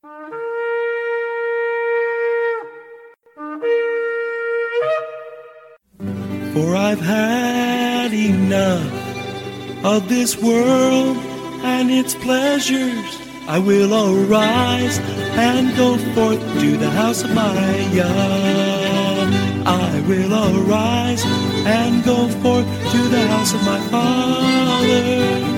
For I've had enough of this world and its pleasures. I will arise and go forth to the house of my God. I will arise and go forth to the house of my Father.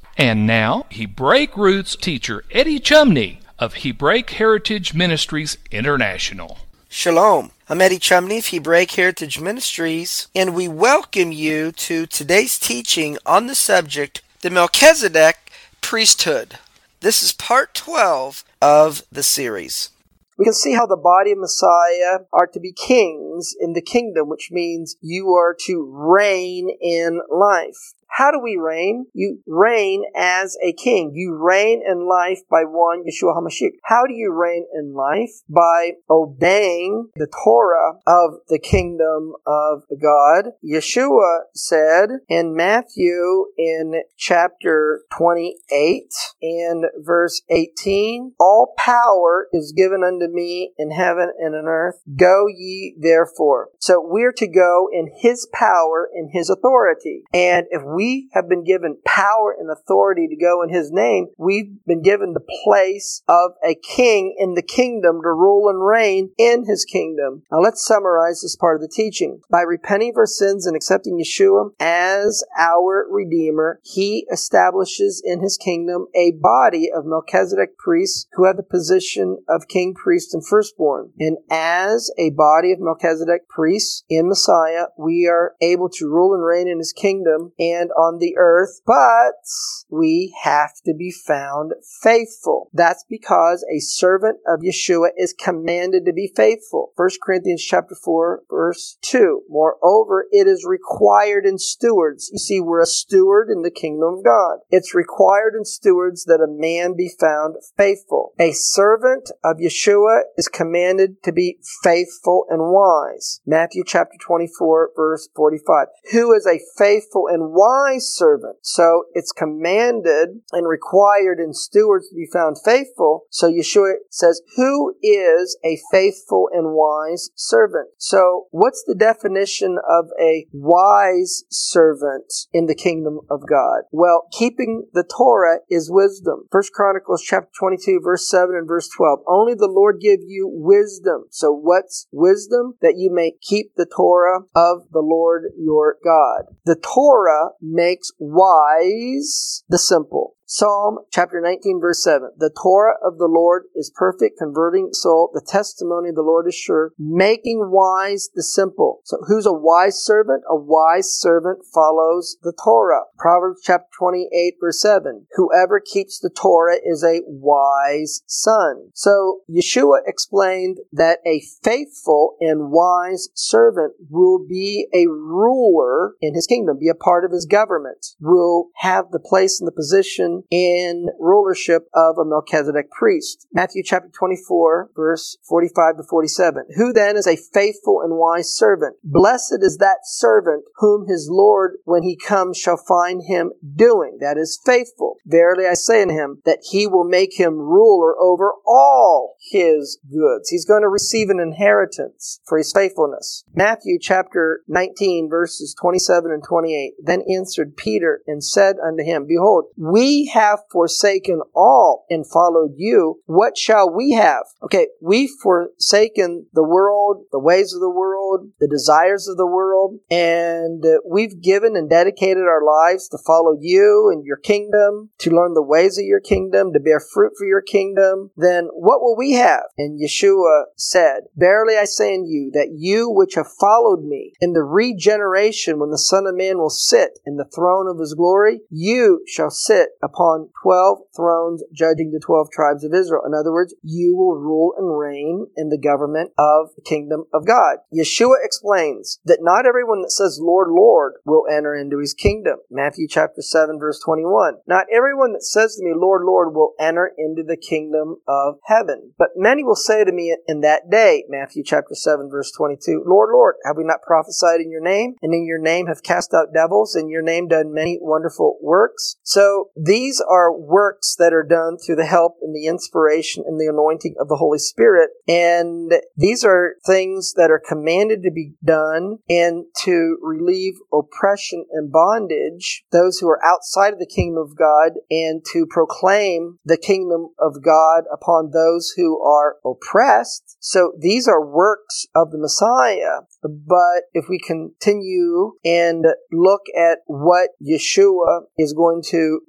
And now, Hebraic roots teacher Eddie Chumney of Hebraic Heritage Ministries International. Shalom. I'm Eddie Chumney of Hebraic Heritage Ministries, and we welcome you to today's teaching on the subject the Melchizedek priesthood. This is part 12 of the series. We can see how the body of Messiah are to be kings in the kingdom, which means you are to reign in life. How do we reign? You reign as a king. You reign in life by one Yeshua HaMashiach. How do you reign in life? By obeying the Torah of the kingdom of God. Yeshua said in Matthew in chapter 28 in verse 18, All power is given unto me in heaven and on earth. Go ye therefore. So we're to go in his power, in his authority. And if we we have been given power and authority to go in His name. We've been given the place of a king in the kingdom to rule and reign in His kingdom. Now let's summarize this part of the teaching. By repenting of our sins and accepting Yeshua as our Redeemer, He establishes in His kingdom a body of Melchizedek priests who have the position of king, priest, and firstborn. And as a body of Melchizedek priests in Messiah, we are able to rule and reign in His kingdom and on the earth, but we have to be found faithful. That's because a servant of Yeshua is commanded to be faithful. 1 Corinthians chapter 4 verse 2. Moreover, it is required in stewards. You see, we're a steward in the kingdom of God. It's required in stewards that a man be found faithful. A servant of Yeshua is commanded to be faithful and wise. Matthew chapter 24 verse 45. Who is a faithful and wise my servant. So it's commanded and required in stewards to be found faithful. So Yeshua says, who is a faithful and wise servant? So what's the definition of a wise servant in the kingdom of God? Well, keeping the Torah is wisdom. First Chronicles chapter 22 verse 7 and verse 12. Only the Lord give you wisdom. So what's wisdom? That you may keep the Torah of the Lord your God. The Torah makes wise the simple. Psalm chapter 19 verse 7. The Torah of the Lord is perfect, converting soul. The testimony of the Lord is sure, making wise the simple. So who's a wise servant? A wise servant follows the Torah. Proverbs chapter 28 verse 7. Whoever keeps the Torah is a wise son. So Yeshua explained that a faithful and wise servant will be a ruler in his kingdom, be a part of his government, will have the place and the position in rulership of a Melchizedek priest. Matthew chapter 24, verse 45 to 47. Who then is a faithful and wise servant? Blessed is that servant whom his Lord, when he comes, shall find him doing. That is faithful. Verily I say unto him that he will make him ruler over all his goods. He's going to receive an inheritance for his faithfulness. Matthew chapter 19, verses 27 and 28. Then answered Peter and said unto him, Behold, we have forsaken all and followed you, what shall we have? Okay, we've forsaken the world, the ways of the world, the desires of the world, and uh, we've given and dedicated our lives to follow you and your kingdom, to learn the ways of your kingdom, to bear fruit for your kingdom. Then what will we have? And Yeshua said, Verily I say unto you that you which have followed me in the regeneration when the Son of Man will sit in the throne of his glory, you shall sit upon 12 thrones judging the 12 tribes of Israel. In other words, you will rule and reign in the government of the kingdom of God. Yeshua explains that not everyone that says Lord, Lord will enter into his kingdom. Matthew chapter 7 verse 21. Not everyone that says to me, Lord, Lord will enter into the kingdom of heaven. But many will say to me in that day, Matthew chapter 7 verse 22, Lord, Lord, have we not prophesied in your name? And in your name have cast out devils? And your name done many wonderful works? So these are works that are done through the help and the inspiration and the anointing of the Holy Spirit. And these are things that are commanded to be done and to relieve oppression and bondage, those who are outside of the kingdom of God, and to proclaim the kingdom of God upon those who are oppressed. So these are works of the Messiah. But if we continue and look at what Yeshua is going to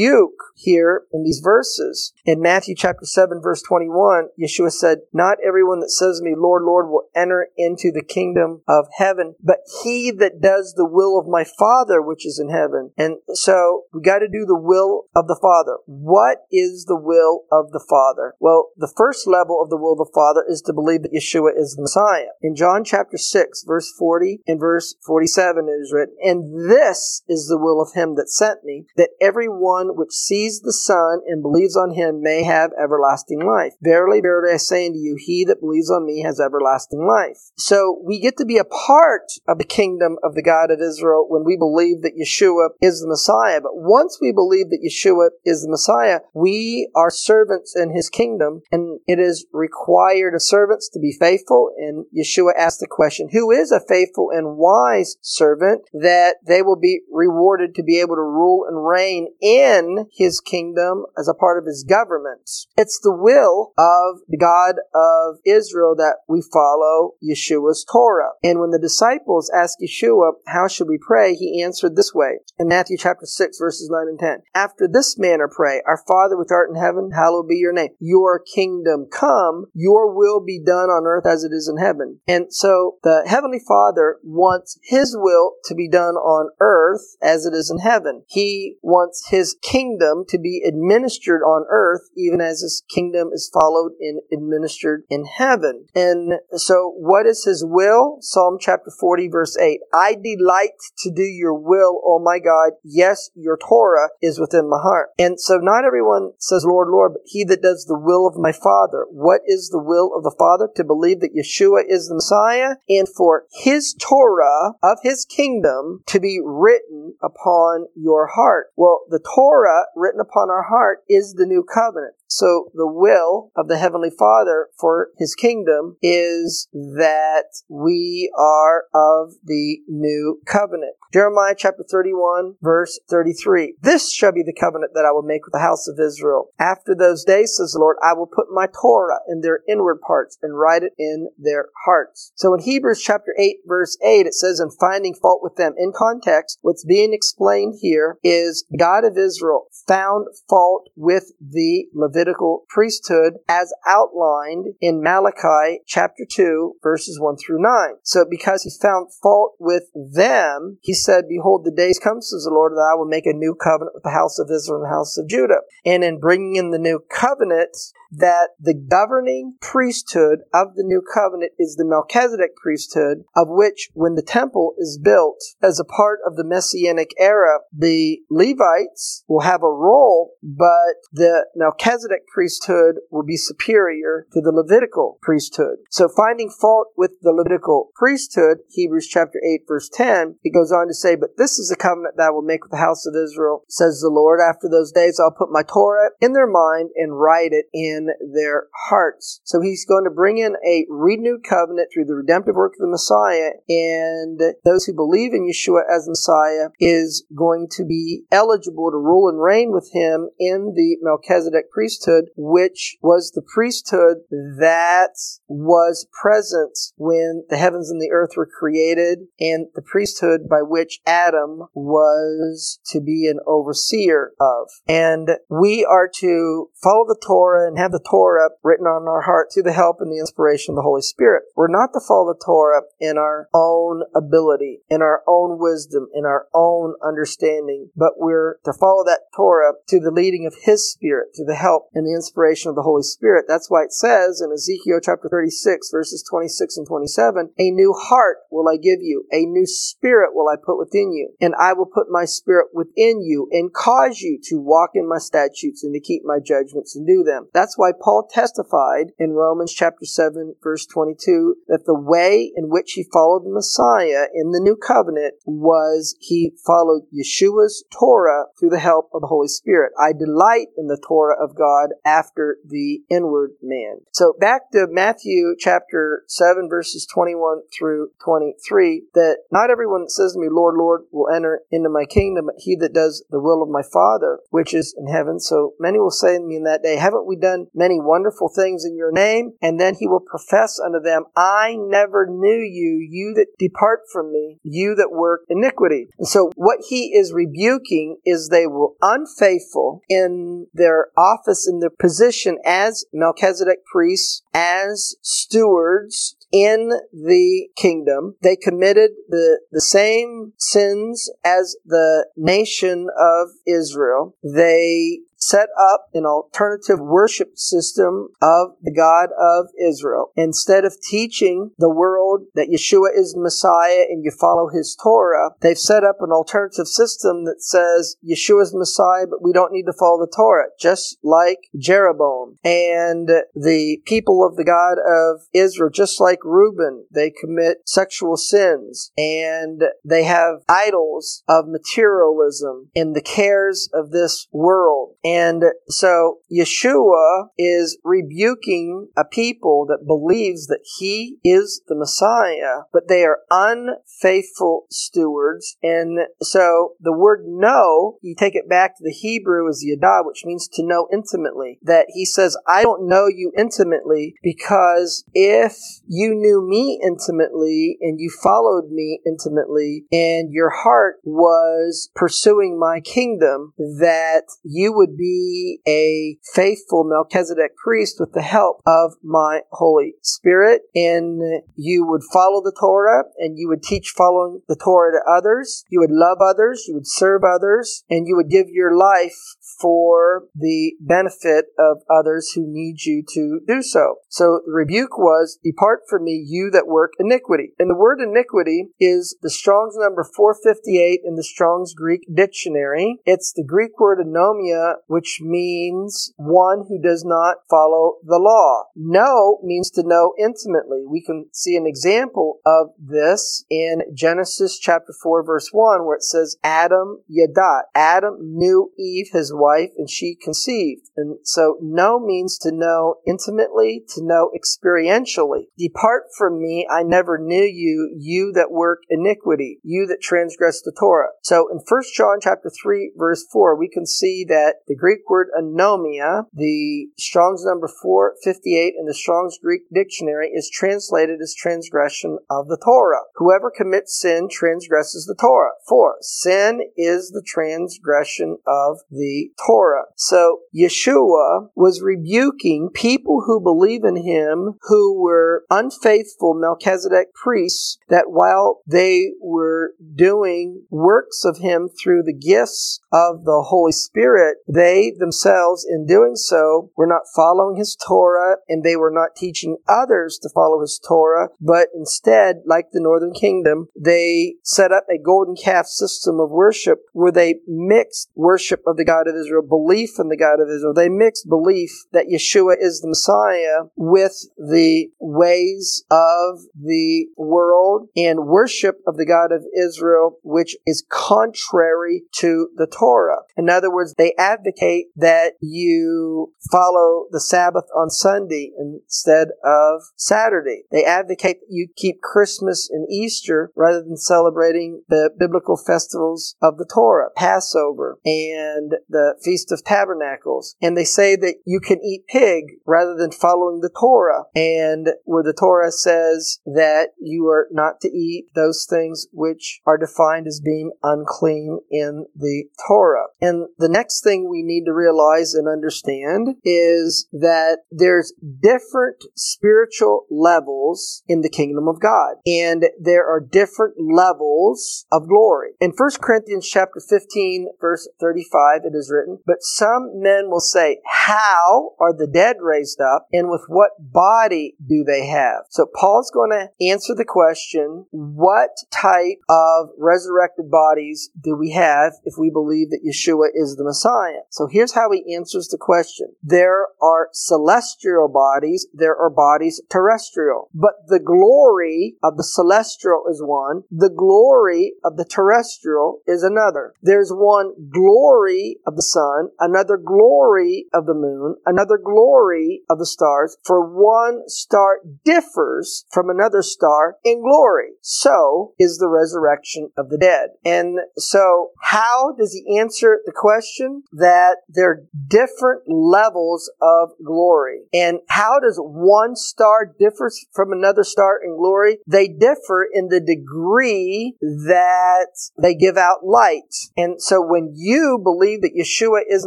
rebuke here in these verses, in Matthew chapter 7 verse 21, Yeshua said, Not everyone that says to me, Lord, Lord, will enter into the kingdom of heaven, but he that does the will of my Father which is in heaven. And so we got to do the will of the Father. What is the will of the Father? Well, the first level of the will of the Father is to believe that Yeshua is the Messiah. In John chapter 6, verse 40 and verse 47, it is written, And this is the will of him that sent me, that every which sees the Son and believes on him may have everlasting life. Verily, verily, I say unto you, he that believes on me has everlasting life. So we get to be a part of the kingdom of the God of Israel when we believe that Yeshua is the Messiah. But once we believe that Yeshua is the Messiah, we are servants in his kingdom, and it is required of servants to be faithful. And Yeshua asked the question, Who is a faithful and wise servant that they will be rewarded to be able to rule and reign in his kingdom as a part of his government? It's the will of the God of Israel that we follow Yeshua's Torah. And when the disciples asked Yeshua, How should we pray? he answered this way in Matthew chapter 6, verses 9 and 10. After this manner pray, Our Father which art in heaven, hallowed be your name. Your kingdom come, your will be done on earth as it is in heaven. And so the Heavenly Father wants His will to be done on earth as it is in heaven. He wants His kingdom to be administered on earth even as His kingdom is followed and administered in heaven. And so what is His will? Psalm chapter 40 verse 8. I delight to do your will, O my God. Yes, your Torah is within my heart. And so not everyone says, Lord, Lord, but he that does the will of my Father. What is the will of the Father? To believe that Yeshua is the Messiah and for his Torah of his kingdom to be written upon your heart. Well, the Torah written upon our heart is the new covenant. So the will of the Heavenly Father for His kingdom is that we are of the new covenant. Jeremiah chapter 31 verse 33. This shall be the covenant that I will make with the house of Israel. After those days, says the Lord, I will put my Torah in their inward parts and write it in their hearts. So in Hebrews chapter 8 verse 8, it says, in finding fault with them. In context, what's being explained here is God of Israel found fault with the Levitical priesthood as outlined in Malachi chapter 2 verses 1 through 9. So because he found fault with them, he said, Behold, the days come, says the Lord, that I will make a new covenant with the house of Israel and the house of Judah. And in bringing in the new covenant, that the governing priesthood of the new covenant is the Melchizedek priesthood, of which, when the temple is built as a part of the Messianic era, the Levites will have a role, but the Melchizedek priesthood will be superior to the Levitical priesthood. So finding fault with the Levitical priesthood, Hebrews chapter 8 verse 10, he goes on to say, But this is a covenant that I will make with the house of Israel, says the Lord. After those days I'll put my Torah in their mind and write it in their hearts. So he's going to bring in a renewed covenant through the redemptive work of the Messiah, and those who believe in Yeshua as Messiah is going to be eligible to rule and reign with him in the Melchizedek priesthood, which was the priesthood that was present when the heavens and the earth were created, and the priesthood by which Adam was to be an overseer of. And we are to follow the Torah and have have the Torah written on our heart through the help and the inspiration of the Holy Spirit. We're not to follow the Torah in our own ability, in our own wisdom, in our own understanding, but we're to follow that Torah through the leading of His Spirit, through the help and the inspiration of the Holy Spirit. That's why it says in Ezekiel chapter 36, verses 26 and 27, a new heart will I give you, a new spirit will I put within you, and I will put my spirit within you and cause you to walk in my statutes and to keep my judgments and do them. That's why Paul testified in Romans chapter 7 verse 22 that the way in which he followed the Messiah in the new covenant was he followed Yeshua's Torah through the help of the Holy Spirit. I delight in the Torah of God after the inward man. So back to Matthew chapter 7 verses 21 through 23 that not everyone that says to me, Lord, Lord, will enter into my kingdom, but he that does the will of my Father, which is in heaven. So many will say to me in that day, haven't we done many wonderful things in your name? And then he will profess unto them, I never knew you, you that depart from me, you that work iniquity. And so what he is rebuking is they were unfaithful in their office, in their position as Melchizedek priests, as stewards, in the kingdom. They committed the, the same sins as the nation of Israel. They set up an alternative worship system of the God of Israel. Instead of teaching the world that Yeshua is the Messiah and you follow his Torah, they've set up an alternative system that says Yeshua is Messiah, but we don't need to follow the Torah, just like Jeroboam. And the people of the God of Israel, just like Reuben, they commit sexual sins and they have idols of materialism and the cares of this world. And so Yeshua is rebuking a people that believes that he is the Messiah, but they are unfaithful stewards. And so the word know, you take it back to the Hebrew as yada, which means to know intimately. That he says, I don't know you intimately because if you knew me intimately and you followed me intimately and your heart was pursuing my kingdom, that you would be a faithful Melchizedek priest with the help of my Holy Spirit, and you would follow the Torah, and you would teach following the Torah to others. You would love others, you would serve others, and you would give your life for the benefit of others who need you to do so. So the rebuke was, Depart from me, you that work iniquity. And the word iniquity is the Strong's number 458 in the Strong's Greek dictionary. It's the Greek word anomia, which means one who does not follow the law. Know means to know intimately. We can see an example of this in Genesis chapter 4 verse 1 where it says Adam yadat. Adam knew Eve, his wife, and she conceived. And so know means to know intimately, to know experientially. Depart from me, I never knew you, you that work iniquity, you that transgress the Torah. So in 1 John chapter 3 verse 4, we can see that the Greek word anomia, the Strong's number 458 in the Strong's Greek dictionary is translated as transgression of the Torah. Whoever commits sin transgresses the Torah. 4. Sin is the transgression of the Torah. So Yeshua was rebuking people who believe in him who were unfaithful Melchizedek priests that while they were doing works of him through the gifts of the Holy Spirit, they themselves in doing so were not following his Torah and they were not teaching others to follow his Torah, but instead, like the northern kingdom, they set up a golden calf system of worship where they mixed worship of the God of Israel, belief in the God of Israel. They mixed belief that Yeshua is the Messiah with the ways of the world and worship of the God of Israel, which is contrary to the Torah. In other words, they advocate that you follow the Sabbath on Sunday instead of Saturday. They advocate that you keep Christmas and Easter rather than celebrating the biblical festivals of the Torah, Passover and the Feast of Tabernacles. And they say that you can eat pig rather than following the Torah. And where the Torah says that you are not to eat those things which are defined as being unclean in the Torah. And the next thing we need to realize and understand is that there's different spiritual levels in the kingdom of God. And there are different levels of glory. In 1 Corinthians chapter 15, verse 35, it is written, But some men will say, How are the dead raised up? And with what body do they have? So Paul's going to answer the question, what type of resurrected bodies do we have if we believe that Yeshua is the Messiah? So here's how he answers the question. There are celestial bodies, there are bodies terrestrial, but the glory of the celestial is one, the glory of the terrestrial is another. There's one glory of the sun, another glory of the moon, another glory of the stars, for one star differs from another star in glory. So is the resurrection of the dead. And so how does he answer the question that there are different levels of glory? And how does one star differ from another star in glory? They differ in the degree that they give out light. And so when you believe that Yeshua is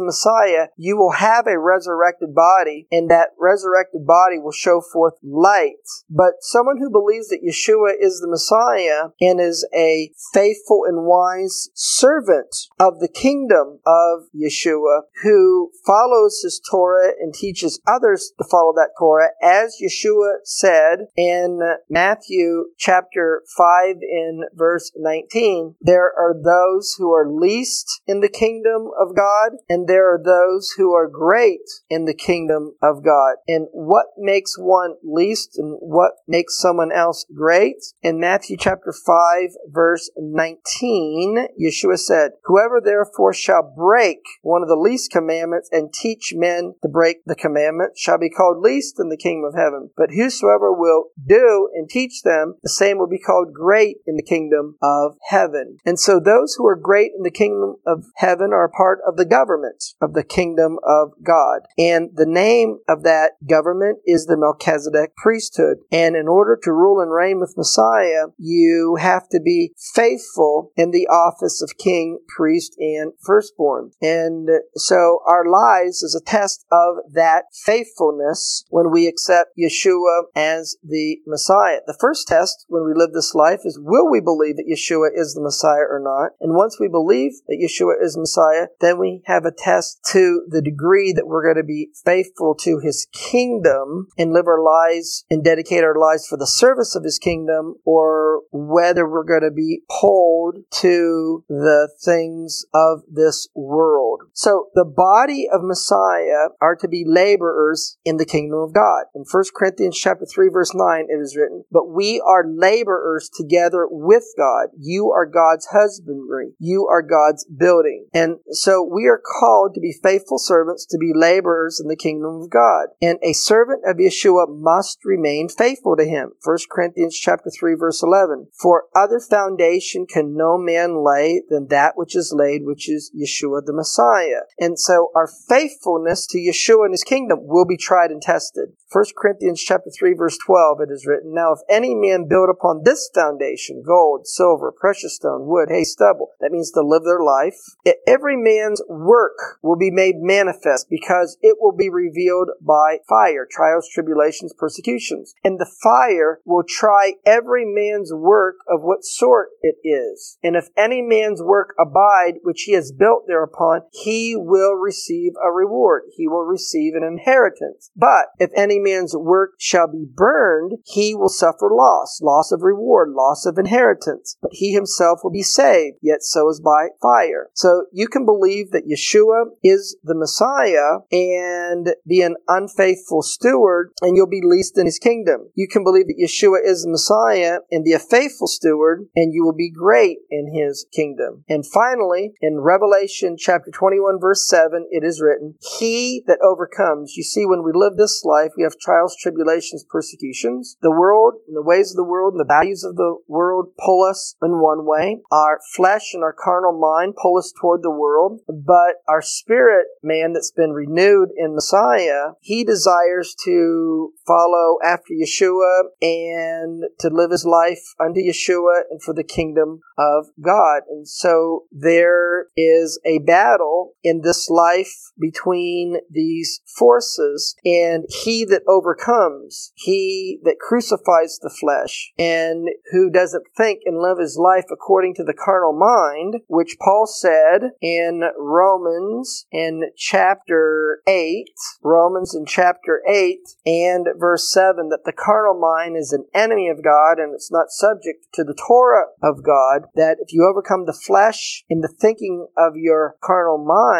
Messiah, you will have a resurrected body and that resurrected body will show forth light. But someone who believes that Yeshua is the Messiah and is a faithful and wise servant of the kingdom of Yeshua who follows his Torah and teaches others to follow that Torah as Yeshua said in Matthew chapter 5 in verse 19 there are those who are least in the kingdom of God and there are those who are great in the kingdom of God. And what makes one least and what makes someone else great? In Matthew chapter 5 verse 19 Yeshua said whoever therefore shall break one of the least commandments and teach men to break the commandments shall be called least in the kingdom of heaven. But whosoever will do and teach them the same will be called great in the kingdom of heaven. And so those who are great in the kingdom of heaven are part of the government of the kingdom of God. And the name of that government is the Melchizedek priesthood. And in order to rule and reign with Messiah you have to be faithful in the office of king priest and firstborn. And so our lives is a test of that faithfulness when we accept Yeshua as the Messiah. The first test when we live this life is will we believe that Yeshua is the Messiah or not? And once we believe that Yeshua is Messiah, then we have a test to the degree that we're going to be faithful to his kingdom and live our lives and dedicate our lives for the service of his kingdom or whether we're going to be pulled to the things of this world. So the body of Messiah are to be laborers in the kingdom of God. In 1 Corinthians chapter 3 verse 9 it is written, But we are laborers together with God. You are God's husbandry. You are God's building. And so we are called to be faithful servants, to be laborers in the kingdom of God. And a servant of Yeshua must remain faithful to him. 1 Corinthians chapter 3 verse 11. For other foundation can no man lay than that which is laid, which is Yeshua the Messiah. And so our faithfulness to Yeshua and his kingdom will be tried and tested. 1 Corinthians chapter 3 verse 12 it is written, Now if any man build upon this foundation, gold, silver, precious stone, wood, hay, stubble, that means to live their life, every man's work will be made manifest because it will be revealed by fire, trials, tribulations, persecutions. And the fire will try every man's work of what sort it is. And if any man's work abide, which he has built thereupon, he will receive a reward. He will receive an inheritance. But if any man's work shall be burned, he will suffer loss, loss of reward, loss of inheritance. But he himself will be saved, yet so is by fire. So you can believe that Yeshua is the Messiah and be an unfaithful steward, and you'll be least in his kingdom. You can believe that Yeshua is the Messiah and be a faithful steward, and you will be great in his kingdom. And finally, in Revelation chapter 21, verse 7, it is written, He that overcomes. You see, when we live this life, we have trials, tribulations, persecutions. The world and the ways of the world and the values of the world pull us in one way. Our flesh and our carnal mind pull us toward the world. But our spirit man that's been renewed in Messiah, he desires to follow after Yeshua and to live his life unto Yeshua and for the kingdom of God. And so there is a battle in this life between these forces, and he that overcomes, he that crucifies the flesh, and who doesn't think and live his life according to the carnal mind, which Paul said in Romans in chapter 8, Romans in chapter 8 and verse 7, that the carnal mind is an enemy of God and it's not subject to the Torah of God, that if you overcome the flesh in the thinking of your carnal mind,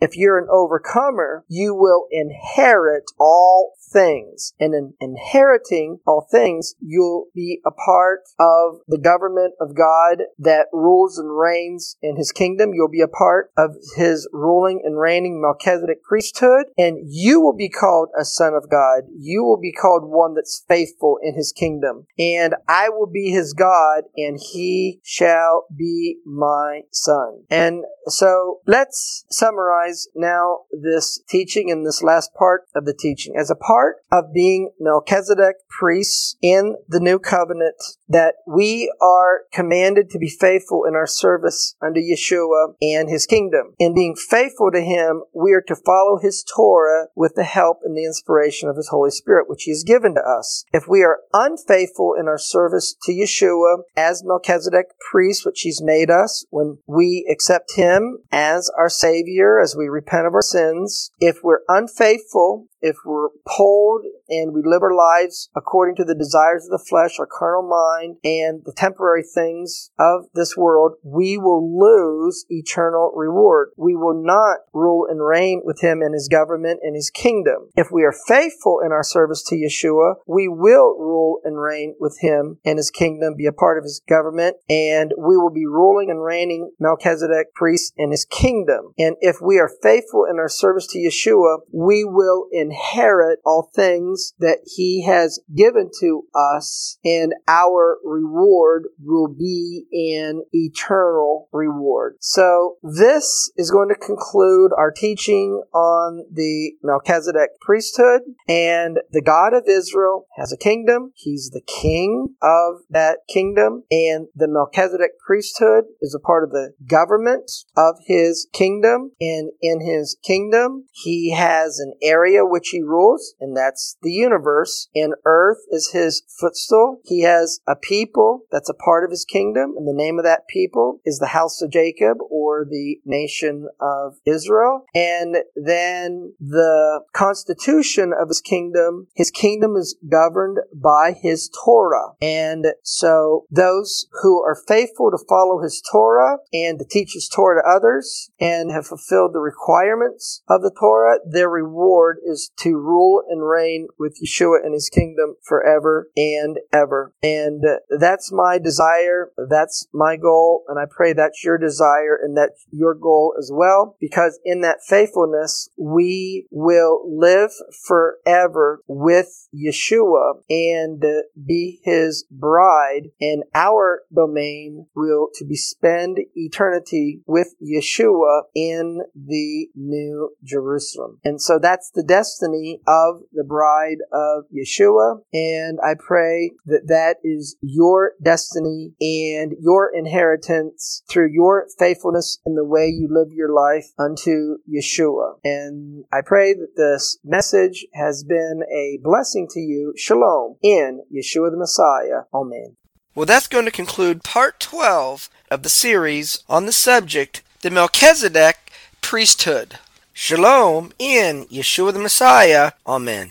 if you're an overcomer, you will inherit all things. And in inheriting all things, you'll be a part of the government of God that rules and reigns in his kingdom. You'll be a part of his ruling and reigning Melchizedek priesthood, and you will be called a son of God. You will be called one that's faithful in his kingdom. And I will be his God, and he shall be my son. And so let's summarize now this teaching in this last part of the teaching. As a part of being Melchizedek priests in the new covenant, that we are commanded to be faithful in our service unto Yeshua and his kingdom. In being faithful to him, we are to follow his Torah with the help and the inspiration of his Holy Spirit, which he has given to us. If we are unfaithful in our service to Yeshua as Melchizedek priests, which he's made us, when we accept him as our Savior as we repent of our sins. If we're unfaithful if we're pulled and we live our lives according to the desires of the flesh, our carnal mind, and the temporary things of this world, we will lose eternal reward. We will not rule and reign with him in his government and his kingdom. If we are faithful in our service to Yeshua, we will rule and reign with him and his kingdom, be a part of his government, and we will be ruling and reigning Melchizedek priest in his kingdom. And if we are faithful in our service to Yeshua, we will inherit all things that he has given to us, and our reward will be an eternal reward. So this is going to conclude our teaching on the Melchizedek priesthood, and the God of Israel has a kingdom. He's the king of that kingdom, and the Melchizedek priesthood is a part of the government of his kingdom, and in his kingdom, he has an area which he rules, and that's the universe. And earth is his footstool. He has a people that's a part of his kingdom, and the name of that people is the house of Jacob or the nation of Israel. And then the constitution of his kingdom, his kingdom is governed by his Torah. And so those who are faithful to follow his Torah and to teach his Torah to others and have fulfilled the requirements of the Torah, their reward is to rule and reign with Yeshua and his kingdom forever and ever. And uh, that's my desire. That's my goal. And I pray that's your desire and that's your goal as well. Because in that faithfulness, we will live forever with Yeshua and uh, be his bride. And our domain will to be spend eternity with Yeshua in the new Jerusalem. And so that's the destiny of the bride of Yeshua. And I pray that that is your destiny and your inheritance through your faithfulness in the way you live your life unto Yeshua. And I pray that this message has been a blessing to you. Shalom in Yeshua the Messiah. Amen. Well, that's going to conclude part 12 of the series on the subject, the Melchizedek priesthood. Shalom in Yeshua the Messiah. Amen.